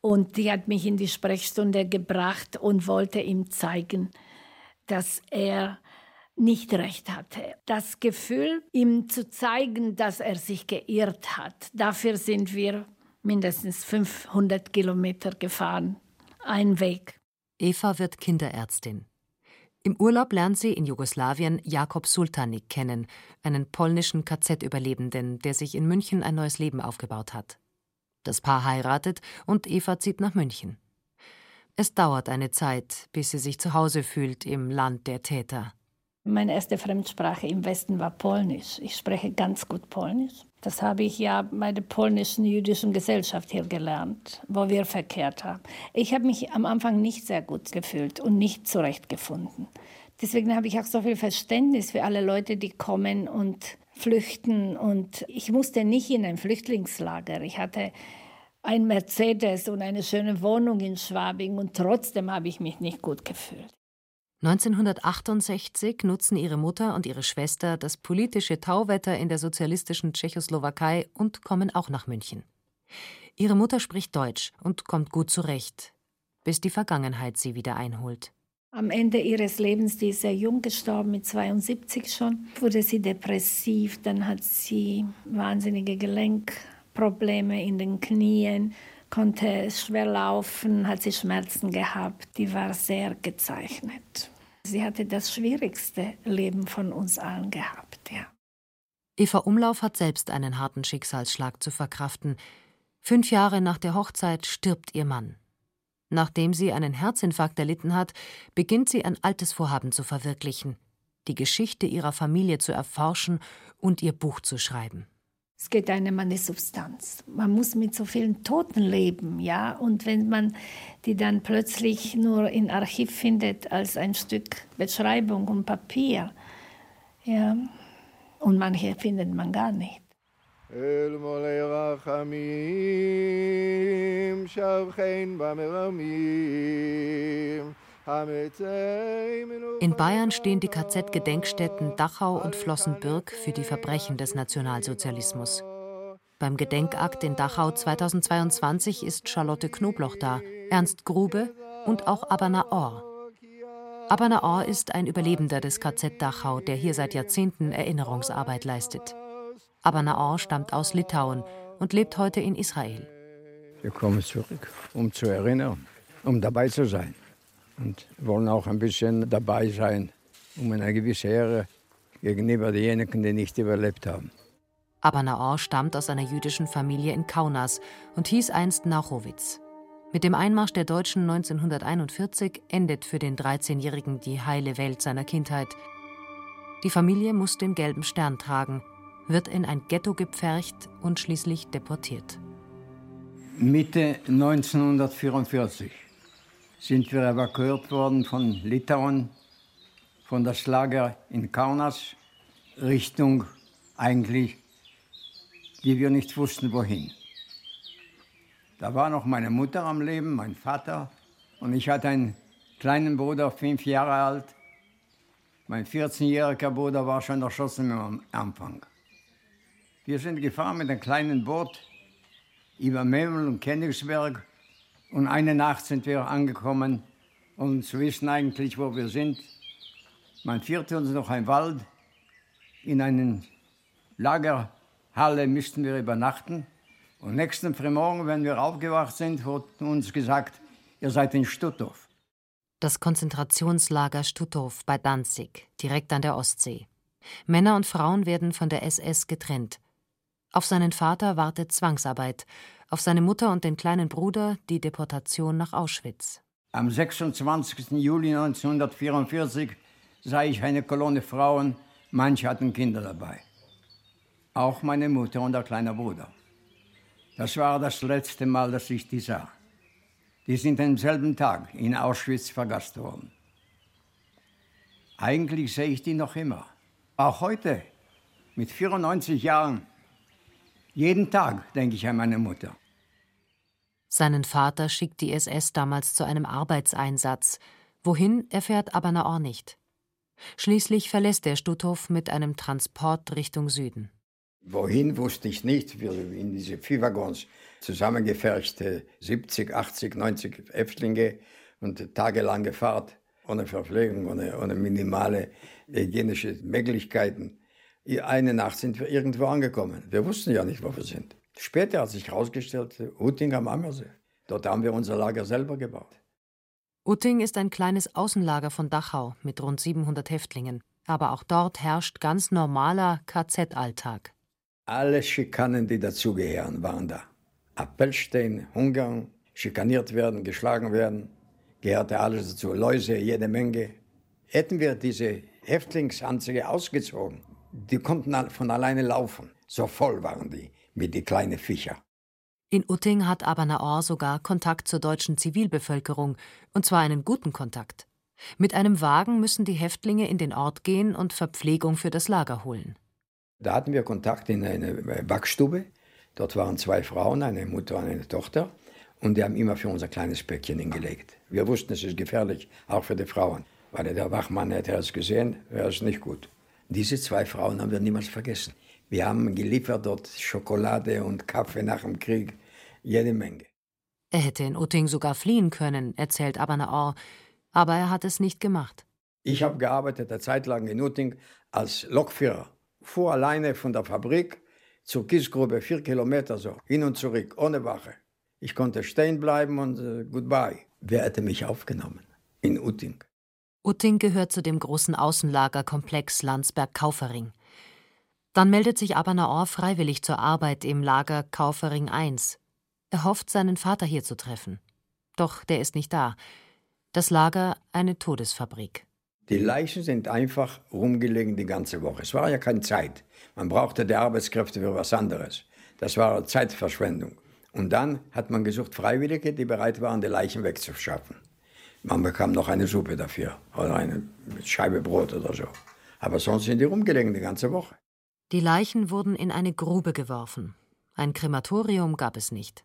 Und die hat mich in die Sprechstunde gebracht und wollte ihm zeigen, dass er nicht recht hatte. Das Gefühl, ihm zu zeigen, dass er sich geirrt hat, dafür sind wir mindestens 500 Kilometer gefahren. Ein Weg. Eva wird Kinderärztin. Im Urlaub lernt sie in Jugoslawien Jakob Sultanik kennen, einen polnischen KZ-Überlebenden, der sich in München ein neues Leben aufgebaut hat. Das Paar heiratet und Eva zieht nach München. Es dauert eine Zeit, bis sie sich zu Hause fühlt im Land der Täter. Meine erste Fremdsprache im Westen war Polnisch. Ich spreche ganz gut Polnisch. Das habe ich ja bei der polnischen jüdischen Gesellschaft hier gelernt, wo wir verkehrt haben. Ich habe mich am Anfang nicht sehr gut gefühlt und nicht zurechtgefunden. Deswegen habe ich auch so viel Verständnis für alle Leute, die kommen und flüchten. Und ich musste nicht in ein Flüchtlingslager. Ich hatte ein Mercedes und eine schöne Wohnung in Schwabing und trotzdem habe ich mich nicht gut gefühlt. 1968 nutzen ihre Mutter und ihre Schwester das politische Tauwetter in der sozialistischen Tschechoslowakei und kommen auch nach München. Ihre Mutter spricht Deutsch und kommt gut zurecht, bis die Vergangenheit sie wieder einholt. Am Ende ihres Lebens, die ist sehr jung gestorben, mit 72 schon, wurde sie depressiv, dann hat sie wahnsinnige Gelenkprobleme in den Knien, konnte schwer laufen, hat sie Schmerzen gehabt. Die war sehr gezeichnet. Sie hatte das schwierigste Leben von uns allen gehabt, ja. Eva Umlauf hat selbst einen harten Schicksalsschlag zu verkraften. Fünf Jahre nach der Hochzeit stirbt ihr Mann. Nachdem sie einen Herzinfarkt erlitten hat, beginnt sie ein altes Vorhaben zu verwirklichen, die Geschichte ihrer Familie zu erforschen und ihr Buch zu schreiben. Es geht einem an die Substanz. Man muss mit so vielen Toten leben, ja. Und wenn man die dann plötzlich nur in Archiv findet als ein Stück Beschreibung und Papier, ja, und manche findet man gar nicht. In Bayern stehen die KZ-Gedenkstätten Dachau und Flossenbürg für die Verbrechen des Nationalsozialismus. Beim Gedenkakt in Dachau 2022 ist Charlotte Knobloch da, Ernst Grube und auch Abana Orr. Abana Orr ist ein Überlebender des KZ Dachau, der hier seit Jahrzehnten Erinnerungsarbeit leistet. Abana Orr stammt aus Litauen und lebt heute in Israel. Wir kommen zurück, um zu erinnern, um dabei zu sein und wollen auch ein bisschen dabei sein, um eine gewisse Ehre gegenüber denjenigen, die nicht überlebt haben. Aber Naor stammt aus einer jüdischen Familie in Kaunas und hieß einst Nachowitz. Mit dem Einmarsch der Deutschen 1941 endet für den 13-Jährigen die heile Welt seiner Kindheit. Die Familie muss den gelben Stern tragen, wird in ein Ghetto gepfercht und schließlich deportiert. Mitte 1944 sind wir evakuiert worden von Litauen, von das Lager in Kaunas, Richtung eigentlich, die wir nicht wussten, wohin. Da war noch meine Mutter am Leben, mein Vater, und ich hatte einen kleinen Bruder, fünf Jahre alt. Mein 14-jähriger Bruder war schon erschossen am Anfang. Wir sind gefahren mit einem kleinen Boot über Memel und Königsberg und eine Nacht sind wir angekommen, um zu wissen eigentlich, wo wir sind. Man führte uns noch ein Wald. In eine Lagerhalle müssten wir übernachten. Und nächsten Frühmorgen, wenn wir aufgewacht sind, wurde uns gesagt, ihr seid in Stutthof. Das Konzentrationslager Stutthof bei Danzig, direkt an der Ostsee. Männer und Frauen werden von der SS getrennt. Auf seinen Vater wartet Zwangsarbeit auf seine Mutter und den kleinen Bruder die Deportation nach Auschwitz. Am 26. Juli 1944 sah ich eine Kolonne Frauen, manche hatten Kinder dabei. Auch meine Mutter und der kleine Bruder. Das war das letzte Mal, dass ich die sah. Die sind am selben Tag in Auschwitz vergast worden. Eigentlich sehe ich die noch immer. Auch heute, mit 94 Jahren, jeden Tag denke ich an meine Mutter. Seinen Vater schickt die SS damals zu einem Arbeitseinsatz. Wohin erfährt aber Naor nicht. Schließlich verlässt er Stutthof mit einem Transport Richtung Süden. Wohin wusste ich nicht. Wir in diese Viehwaggons zusammengeferchte 70, 80, 90 Häftlinge und tagelange Fahrt ohne Verpflegung, ohne, ohne minimale hygienische Möglichkeiten. Eine Nacht sind wir irgendwo angekommen. Wir wussten ja nicht, wo wir sind. Später hat sich herausgestellt, Utting am Ammersee. Dort haben wir unser Lager selber gebaut. Utting ist ein kleines Außenlager von Dachau mit rund 700 Häftlingen. Aber auch dort herrscht ganz normaler KZ-Alltag. Alle Schikanen, die dazugehören, waren da. Appellstehen, hungern, schikaniert werden, geschlagen werden, gehörte alles dazu. Läuse, jede Menge. Hätten wir diese Häftlingsanzüge ausgezogen, die konnten von alleine laufen. So voll waren die mit den kleinen Viecher. In Utting hat aber Naor sogar Kontakt zur deutschen Zivilbevölkerung, und zwar einen guten Kontakt. Mit einem Wagen müssen die Häftlinge in den Ort gehen und Verpflegung für das Lager holen. Da hatten wir Kontakt in eine Backstube. Dort waren zwei Frauen, eine Mutter und eine Tochter. Und die haben immer für unser kleines Päckchen hingelegt. Wir wussten, es ist gefährlich, auch für die Frauen. Weil der Wachmann hätte es gesehen, wäre es nicht gut. Diese zwei Frauen haben wir niemals vergessen. Wir haben geliefert dort Schokolade und Kaffee nach dem Krieg, jede Menge. Er hätte in Utting sogar fliehen können, erzählt Abanaor, aber er hat es nicht gemacht. Ich habe gearbeitet eine Zeit lang in Utting als Lokführer. Fuhr alleine von der Fabrik zur Kiesgrube, vier Kilometer so, hin und zurück, ohne Wache. Ich konnte stehen bleiben und uh, goodbye. Wer hätte mich aufgenommen? In Utting. Utting gehört zu dem großen Außenlagerkomplex Landsberg-Kaufering. Dann meldet sich aber Naor freiwillig zur Arbeit im Lager Kaufering I. Er hofft, seinen Vater hier zu treffen. Doch der ist nicht da. Das Lager eine Todesfabrik. Die Leichen sind einfach rumgelegen die ganze Woche. Es war ja keine Zeit. Man brauchte die Arbeitskräfte für was anderes. Das war Zeitverschwendung. Und dann hat man gesucht Freiwillige, die bereit waren, die Leichen wegzuschaffen. Man bekam noch eine Suppe dafür oder eine Scheibe Brot oder so. Aber sonst sind die rumgelegen die ganze Woche. Die Leichen wurden in eine Grube geworfen. Ein Krematorium gab es nicht.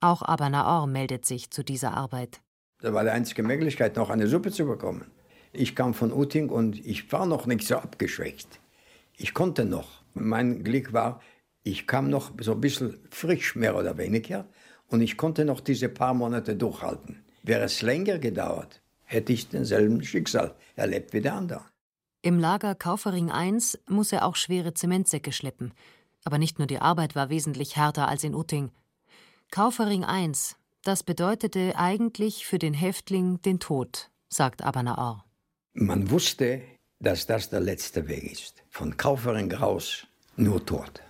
Auch Abanaor meldet sich zu dieser Arbeit. Das war die einzige Möglichkeit, noch eine Suppe zu bekommen. Ich kam von Uting und ich war noch nicht so abgeschwächt. Ich konnte noch. Mein Glück war, ich kam noch so ein bisschen frisch, mehr oder weniger, und ich konnte noch diese paar Monate durchhalten. Wäre es länger gedauert, hätte ich denselben Schicksal erlebt wie der andere. Im Lager Kaufering I muss er auch schwere Zementsäcke schleppen. Aber nicht nur die Arbeit war wesentlich härter als in Utting. Kaufering I, das bedeutete eigentlich für den Häftling den Tod, sagt Abanaor. Man wusste, dass das der letzte Weg ist. Von Kaufering raus nur Tod.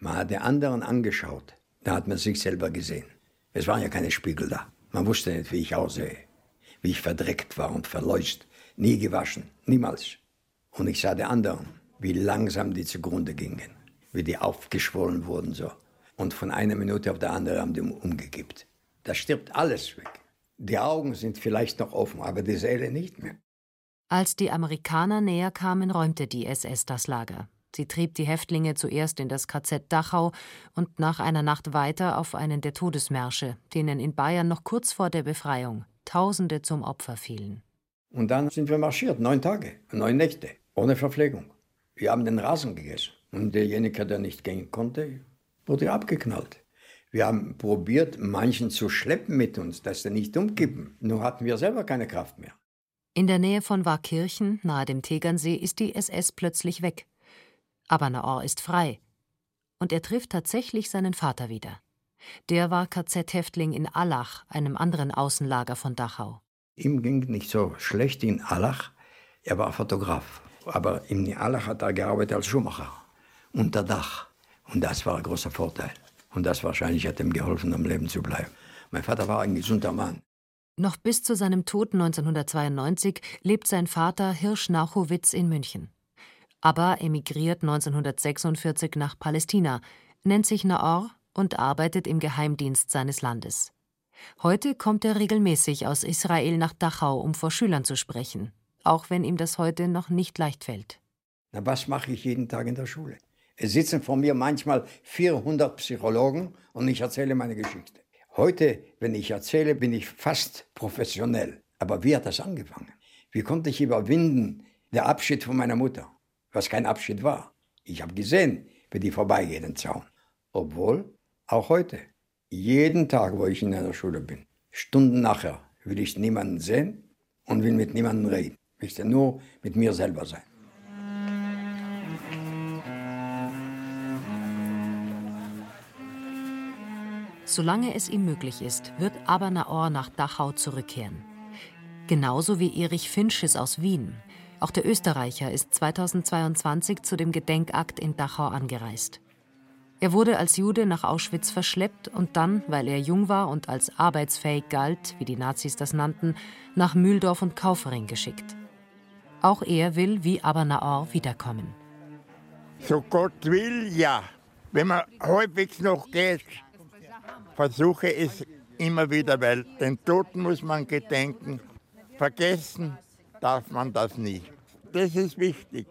Man hat den anderen angeschaut, da hat man sich selber gesehen. Es waren ja keine Spiegel da. Man wusste nicht, wie ich aussehe, wie ich verdreckt war und verleust, nie gewaschen, niemals. Und ich sah die anderen, wie langsam die zugrunde gingen, wie die aufgeschwollen wurden so. Und von einer Minute auf die andere haben die umgekippt. Da stirbt alles weg. Die Augen sind vielleicht noch offen, aber die Seele nicht mehr. Als die Amerikaner näher kamen, räumte die SS das Lager. Sie trieb die Häftlinge zuerst in das KZ Dachau und nach einer Nacht weiter auf einen der Todesmärsche, denen in Bayern noch kurz vor der Befreiung Tausende zum Opfer fielen. Und dann sind wir marschiert, neun Tage, neun Nächte, ohne Verpflegung. Wir haben den Rasen gegessen. Und derjenige, der nicht gehen konnte, wurde abgeknallt. Wir haben probiert, manchen zu schleppen mit uns, dass sie nicht umkippen. Nur hatten wir selber keine Kraft mehr. In der Nähe von Warkirchen, nahe dem Tegernsee, ist die SS plötzlich weg. Aber Naor ist frei. Und er trifft tatsächlich seinen Vater wieder. Der war KZ-Häftling in Allach, einem anderen Außenlager von Dachau. Ihm ging nicht so schlecht in Allach. Er war Fotograf. Aber in Allach hat er gearbeitet als Schuhmacher. Unter Dach. Und das war ein großer Vorteil. Und das wahrscheinlich hat ihm geholfen, am Leben zu bleiben. Mein Vater war ein gesunder Mann. Noch bis zu seinem Tod 1992 lebt sein Vater Hirsch Nauchowitz in München. Aber emigriert 1946 nach Palästina, nennt sich Naor und arbeitet im Geheimdienst seines Landes. Heute kommt er regelmäßig aus Israel nach Dachau, um vor Schülern zu sprechen, auch wenn ihm das heute noch nicht leicht fällt. Na, was mache ich jeden Tag in der Schule? Es sitzen vor mir manchmal 400 Psychologen und ich erzähle meine Geschichte. Heute, wenn ich erzähle, bin ich fast professionell. Aber wie hat das angefangen? Wie konnte ich überwinden, der Abschied von meiner Mutter? Was kein Abschied war. Ich habe gesehen, wie die vorbeigeht, den Zaun. Obwohl, auch heute, jeden Tag, wo ich in einer Schule bin, Stunden nachher, will ich niemanden sehen und will mit niemandem reden. Ich will nur mit mir selber sein. Solange es ihm möglich ist, wird Naor nach Dachau zurückkehren. Genauso wie Erich Finches aus Wien, auch der Österreicher ist 2022 zu dem Gedenkakt in Dachau angereist. Er wurde als Jude nach Auschwitz verschleppt und dann, weil er jung war und als arbeitsfähig galt, wie die Nazis das nannten, nach Mühldorf und Kaufering geschickt. Auch er will, wie Naor, wiederkommen. So Gott will, ja. Wenn man halbwegs noch geht, versuche es immer wieder, weil den Toten muss man gedenken. Vergessen darf man das nicht. Das ist wichtig.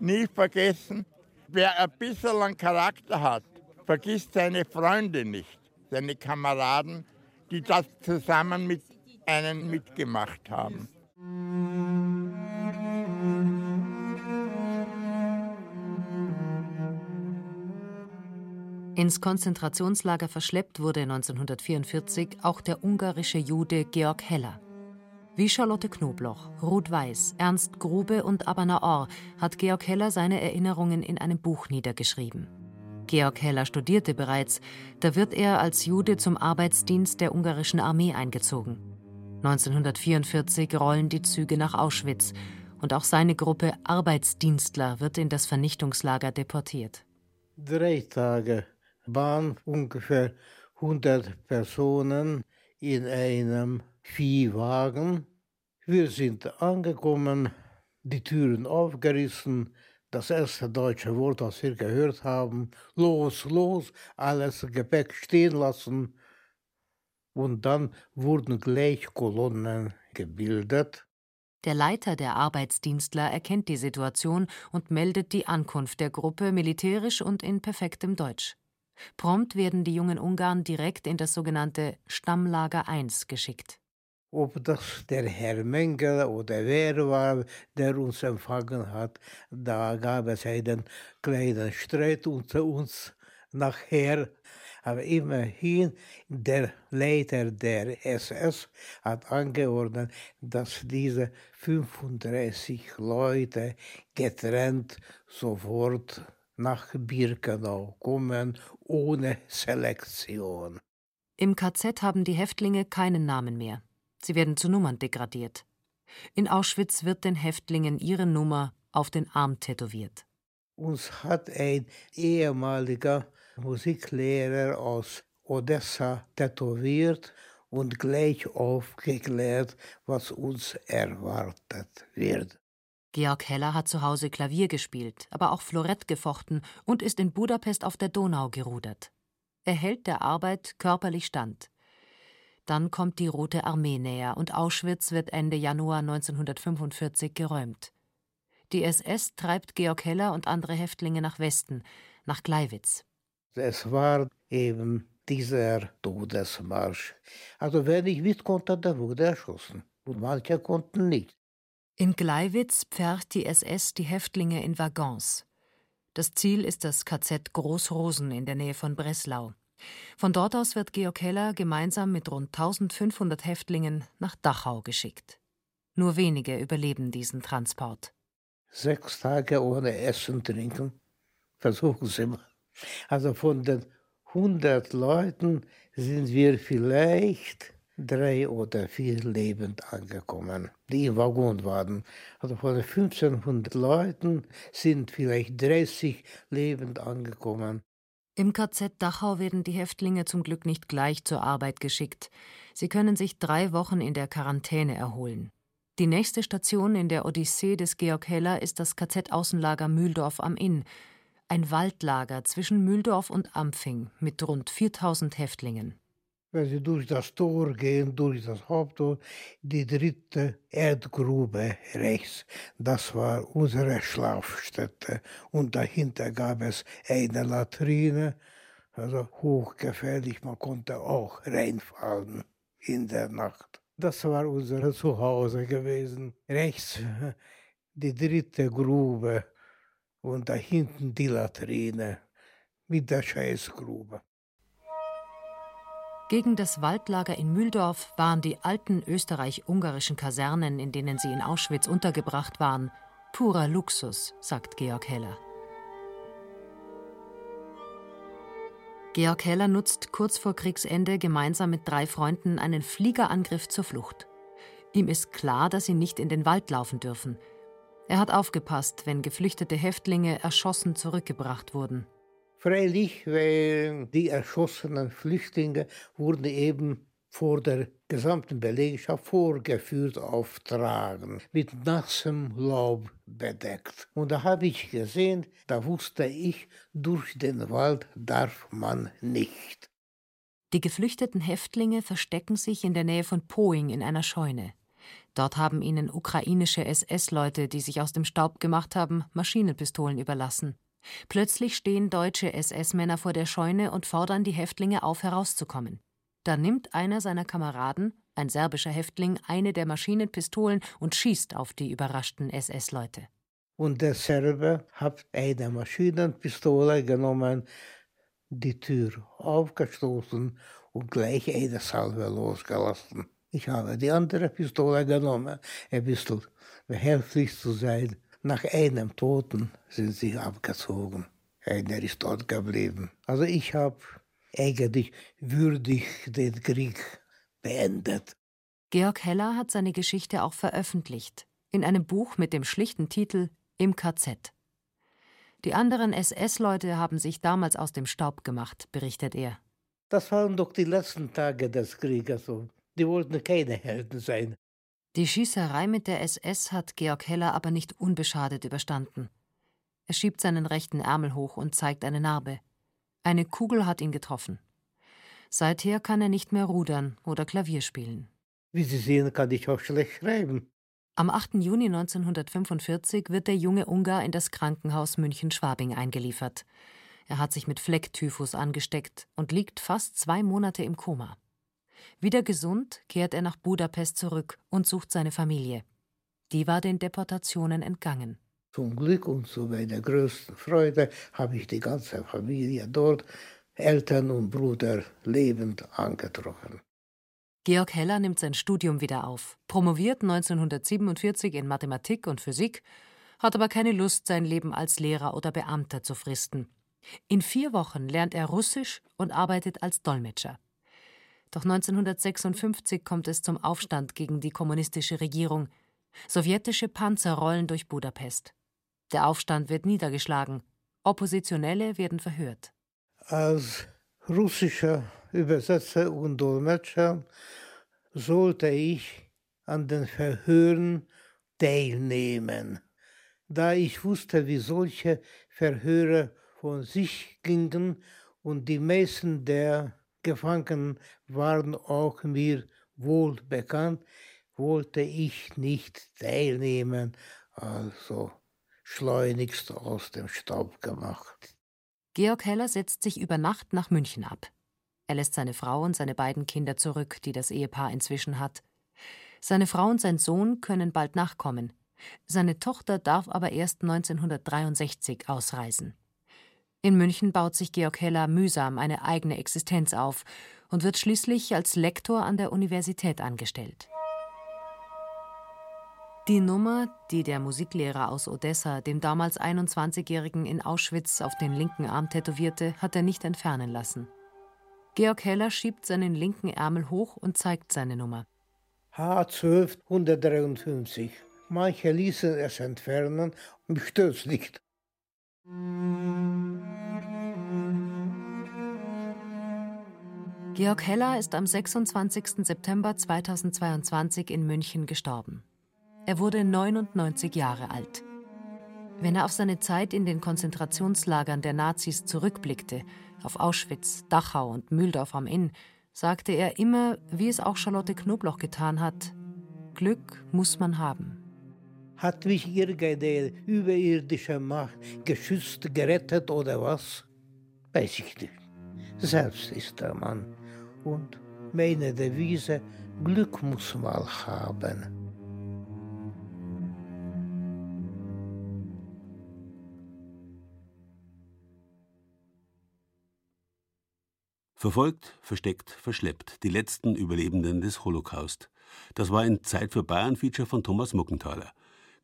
Nie vergessen, wer ein bisschen Charakter hat, vergisst seine Freunde nicht, seine Kameraden, die das zusammen mit einem mitgemacht haben. Ins Konzentrationslager verschleppt wurde 1944 auch der ungarische Jude Georg Heller. Wie Charlotte Knobloch, Ruth Weiß, Ernst Grube und Abana Orr hat Georg Heller seine Erinnerungen in einem Buch niedergeschrieben. Georg Heller studierte bereits, da wird er als Jude zum Arbeitsdienst der ungarischen Armee eingezogen. 1944 rollen die Züge nach Auschwitz und auch seine Gruppe Arbeitsdienstler wird in das Vernichtungslager deportiert. Drei Tage waren ungefähr 100 Personen in einem Viehwagen. Wir sind angekommen, die Türen aufgerissen. Das erste deutsche Wort, das wir gehört haben, los, los, alles Gepäck stehen lassen. Und dann wurden gleich Kolonnen gebildet. Der Leiter der Arbeitsdienstler erkennt die Situation und meldet die Ankunft der Gruppe militärisch und in perfektem Deutsch. Prompt werden die jungen Ungarn direkt in das sogenannte Stammlager 1 geschickt. Ob das der Herr Mengel oder wer war, der uns empfangen hat, da gab es einen kleinen Streit unter uns nachher. Aber immerhin, der Leiter der SS hat angeordnet, dass diese 35 Leute getrennt sofort nach Birkenau kommen, ohne Selektion. Im KZ haben die Häftlinge keinen Namen mehr. Sie werden zu Nummern degradiert. In Auschwitz wird den Häftlingen ihre Nummer auf den Arm tätowiert. Uns hat ein ehemaliger Musiklehrer aus Odessa tätowiert und gleich aufgeklärt, was uns erwartet wird. Georg Heller hat zu Hause Klavier gespielt, aber auch Florett gefochten und ist in Budapest auf der Donau gerudert. Er hält der Arbeit körperlich stand. Dann kommt die Rote Armee näher und Auschwitz wird Ende Januar 1945 geräumt. Die SS treibt Georg Heller und andere Häftlinge nach Westen, nach Gleiwitz. Es war eben dieser Todesmarsch. Also wer nicht mit konnte, der wurde erschossen. Und manche konnten nicht. In Gleiwitz pfercht die SS die Häftlinge in Waggons. Das Ziel ist das KZ Großrosen in der Nähe von Breslau. Von dort aus wird Georg Heller gemeinsam mit rund 1500 Häftlingen nach Dachau geschickt. Nur wenige überleben diesen Transport. Sechs Tage ohne Essen, Trinken. Versuchen Sie mal. Also von den 100 Leuten sind wir vielleicht drei oder vier lebend angekommen, die im Waggon waren. Also von den 1500 Leuten sind vielleicht 30 lebend angekommen. Im KZ Dachau werden die Häftlinge zum Glück nicht gleich zur Arbeit geschickt. Sie können sich drei Wochen in der Quarantäne erholen. Die nächste Station in der Odyssee des Georg Heller ist das KZ-Außenlager Mühldorf am Inn, ein Waldlager zwischen Mühldorf und Ampfing mit rund 4000 Häftlingen. Wenn Sie durch das Tor gehen, durch das Haupttor, die dritte Erdgrube rechts, das war unsere Schlafstätte. Und dahinter gab es eine Latrine, also hochgefährlich, man konnte auch reinfallen in der Nacht. Das war unser Zuhause gewesen. Rechts die dritte Grube und da hinten die Latrine mit der Scheißgrube. Gegen das Waldlager in Mühldorf waren die alten österreich-ungarischen Kasernen, in denen sie in Auschwitz untergebracht waren, purer Luxus, sagt Georg Heller. Georg Heller nutzt kurz vor Kriegsende gemeinsam mit drei Freunden einen Fliegerangriff zur Flucht. Ihm ist klar, dass sie nicht in den Wald laufen dürfen. Er hat aufgepasst, wenn geflüchtete Häftlinge erschossen zurückgebracht wurden. Freilich, weil die erschossenen Flüchtlinge wurden eben vor der gesamten Belegschaft vorgeführt auf Tragen, mit nassem Laub bedeckt. Und da habe ich gesehen, da wusste ich, durch den Wald darf man nicht. Die geflüchteten Häftlinge verstecken sich in der Nähe von Poing in einer Scheune. Dort haben ihnen ukrainische SS-Leute, die sich aus dem Staub gemacht haben, Maschinenpistolen überlassen. Plötzlich stehen deutsche SS-Männer vor der Scheune und fordern die Häftlinge auf, herauszukommen. Da nimmt einer seiner Kameraden, ein serbischer Häftling, eine der Maschinenpistolen und schießt auf die überraschten SS-Leute. Und der Serbe hat eine Maschinenpistole genommen, die Tür aufgestoßen und gleich eine Salve losgelassen. Ich habe die andere Pistole genommen, ein bisschen behilflich zu sein. Nach einem Toten sind sie abgezogen. Einer ist dort geblieben. Also ich habe eigentlich würdig den Krieg beendet. Georg Heller hat seine Geschichte auch veröffentlicht, in einem Buch mit dem schlichten Titel Im KZ. Die anderen SS-Leute haben sich damals aus dem Staub gemacht, berichtet er. Das waren doch die letzten Tage des Krieges. Die wollten keine Helden sein. Die Schießerei mit der SS hat Georg Heller aber nicht unbeschadet überstanden. Er schiebt seinen rechten Ärmel hoch und zeigt eine Narbe. Eine Kugel hat ihn getroffen. Seither kann er nicht mehr rudern oder Klavier spielen. Wie Sie sehen, kann ich auch schlecht schreiben. Am 8. Juni 1945 wird der junge Ungar in das Krankenhaus München-Schwabing eingeliefert. Er hat sich mit Flecktyphus angesteckt und liegt fast zwei Monate im Koma. Wieder gesund kehrt er nach Budapest zurück und sucht seine Familie. Die war den Deportationen entgangen. Zum Glück und zu meiner größten Freude habe ich die ganze Familie dort, Eltern und Bruder, lebend angetroffen. Georg Heller nimmt sein Studium wieder auf, promoviert 1947 in Mathematik und Physik, hat aber keine Lust, sein Leben als Lehrer oder Beamter zu fristen. In vier Wochen lernt er Russisch und arbeitet als Dolmetscher. Doch 1956 kommt es zum Aufstand gegen die kommunistische Regierung. Sowjetische Panzer rollen durch Budapest. Der Aufstand wird niedergeschlagen. Oppositionelle werden verhört. Als russischer Übersetzer und Dolmetscher sollte ich an den Verhören teilnehmen. Da ich wusste, wie solche Verhöre von sich gingen und die meisten der Gefangenen waren auch mir wohl bekannt, wollte ich nicht teilnehmen, also schleunigst aus dem Staub gemacht. Georg Heller setzt sich über Nacht nach München ab. Er lässt seine Frau und seine beiden Kinder zurück, die das Ehepaar inzwischen hat. Seine Frau und sein Sohn können bald nachkommen. Seine Tochter darf aber erst 1963 ausreisen. In München baut sich Georg Heller mühsam eine eigene Existenz auf und wird schließlich als Lektor an der Universität angestellt. Die Nummer, die der Musiklehrer aus Odessa dem damals 21-Jährigen in Auschwitz auf den linken Arm tätowierte, hat er nicht entfernen lassen. Georg Heller schiebt seinen linken Ärmel hoch und zeigt seine Nummer. H1253. Manche ließen es entfernen, mich stört's nicht. Georg Heller ist am 26. September 2022 in München gestorben. Er wurde 99 Jahre alt. Wenn er auf seine Zeit in den Konzentrationslagern der Nazis zurückblickte, auf Auschwitz, Dachau und Mühldorf am Inn, sagte er immer, wie es auch Charlotte Knobloch getan hat, Glück muss man haben. Hat mich irgendeine überirdische Macht geschützt, gerettet oder was? Weiß ich nicht. Selbst ist der Mann. Und meine Devise, Glück muss man haben. Verfolgt, versteckt, verschleppt, die letzten Überlebenden des Holocaust. Das war ein Zeit für Bayern-Feature von Thomas Muckenthaler.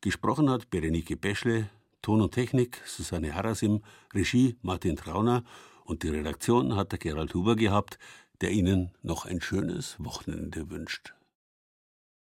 Gesprochen hat Berenike Beschle, Ton und Technik Susanne Harasim, Regie Martin Trauner und die Redaktion hat der Gerald Huber gehabt, der Ihnen noch ein schönes Wochenende wünscht.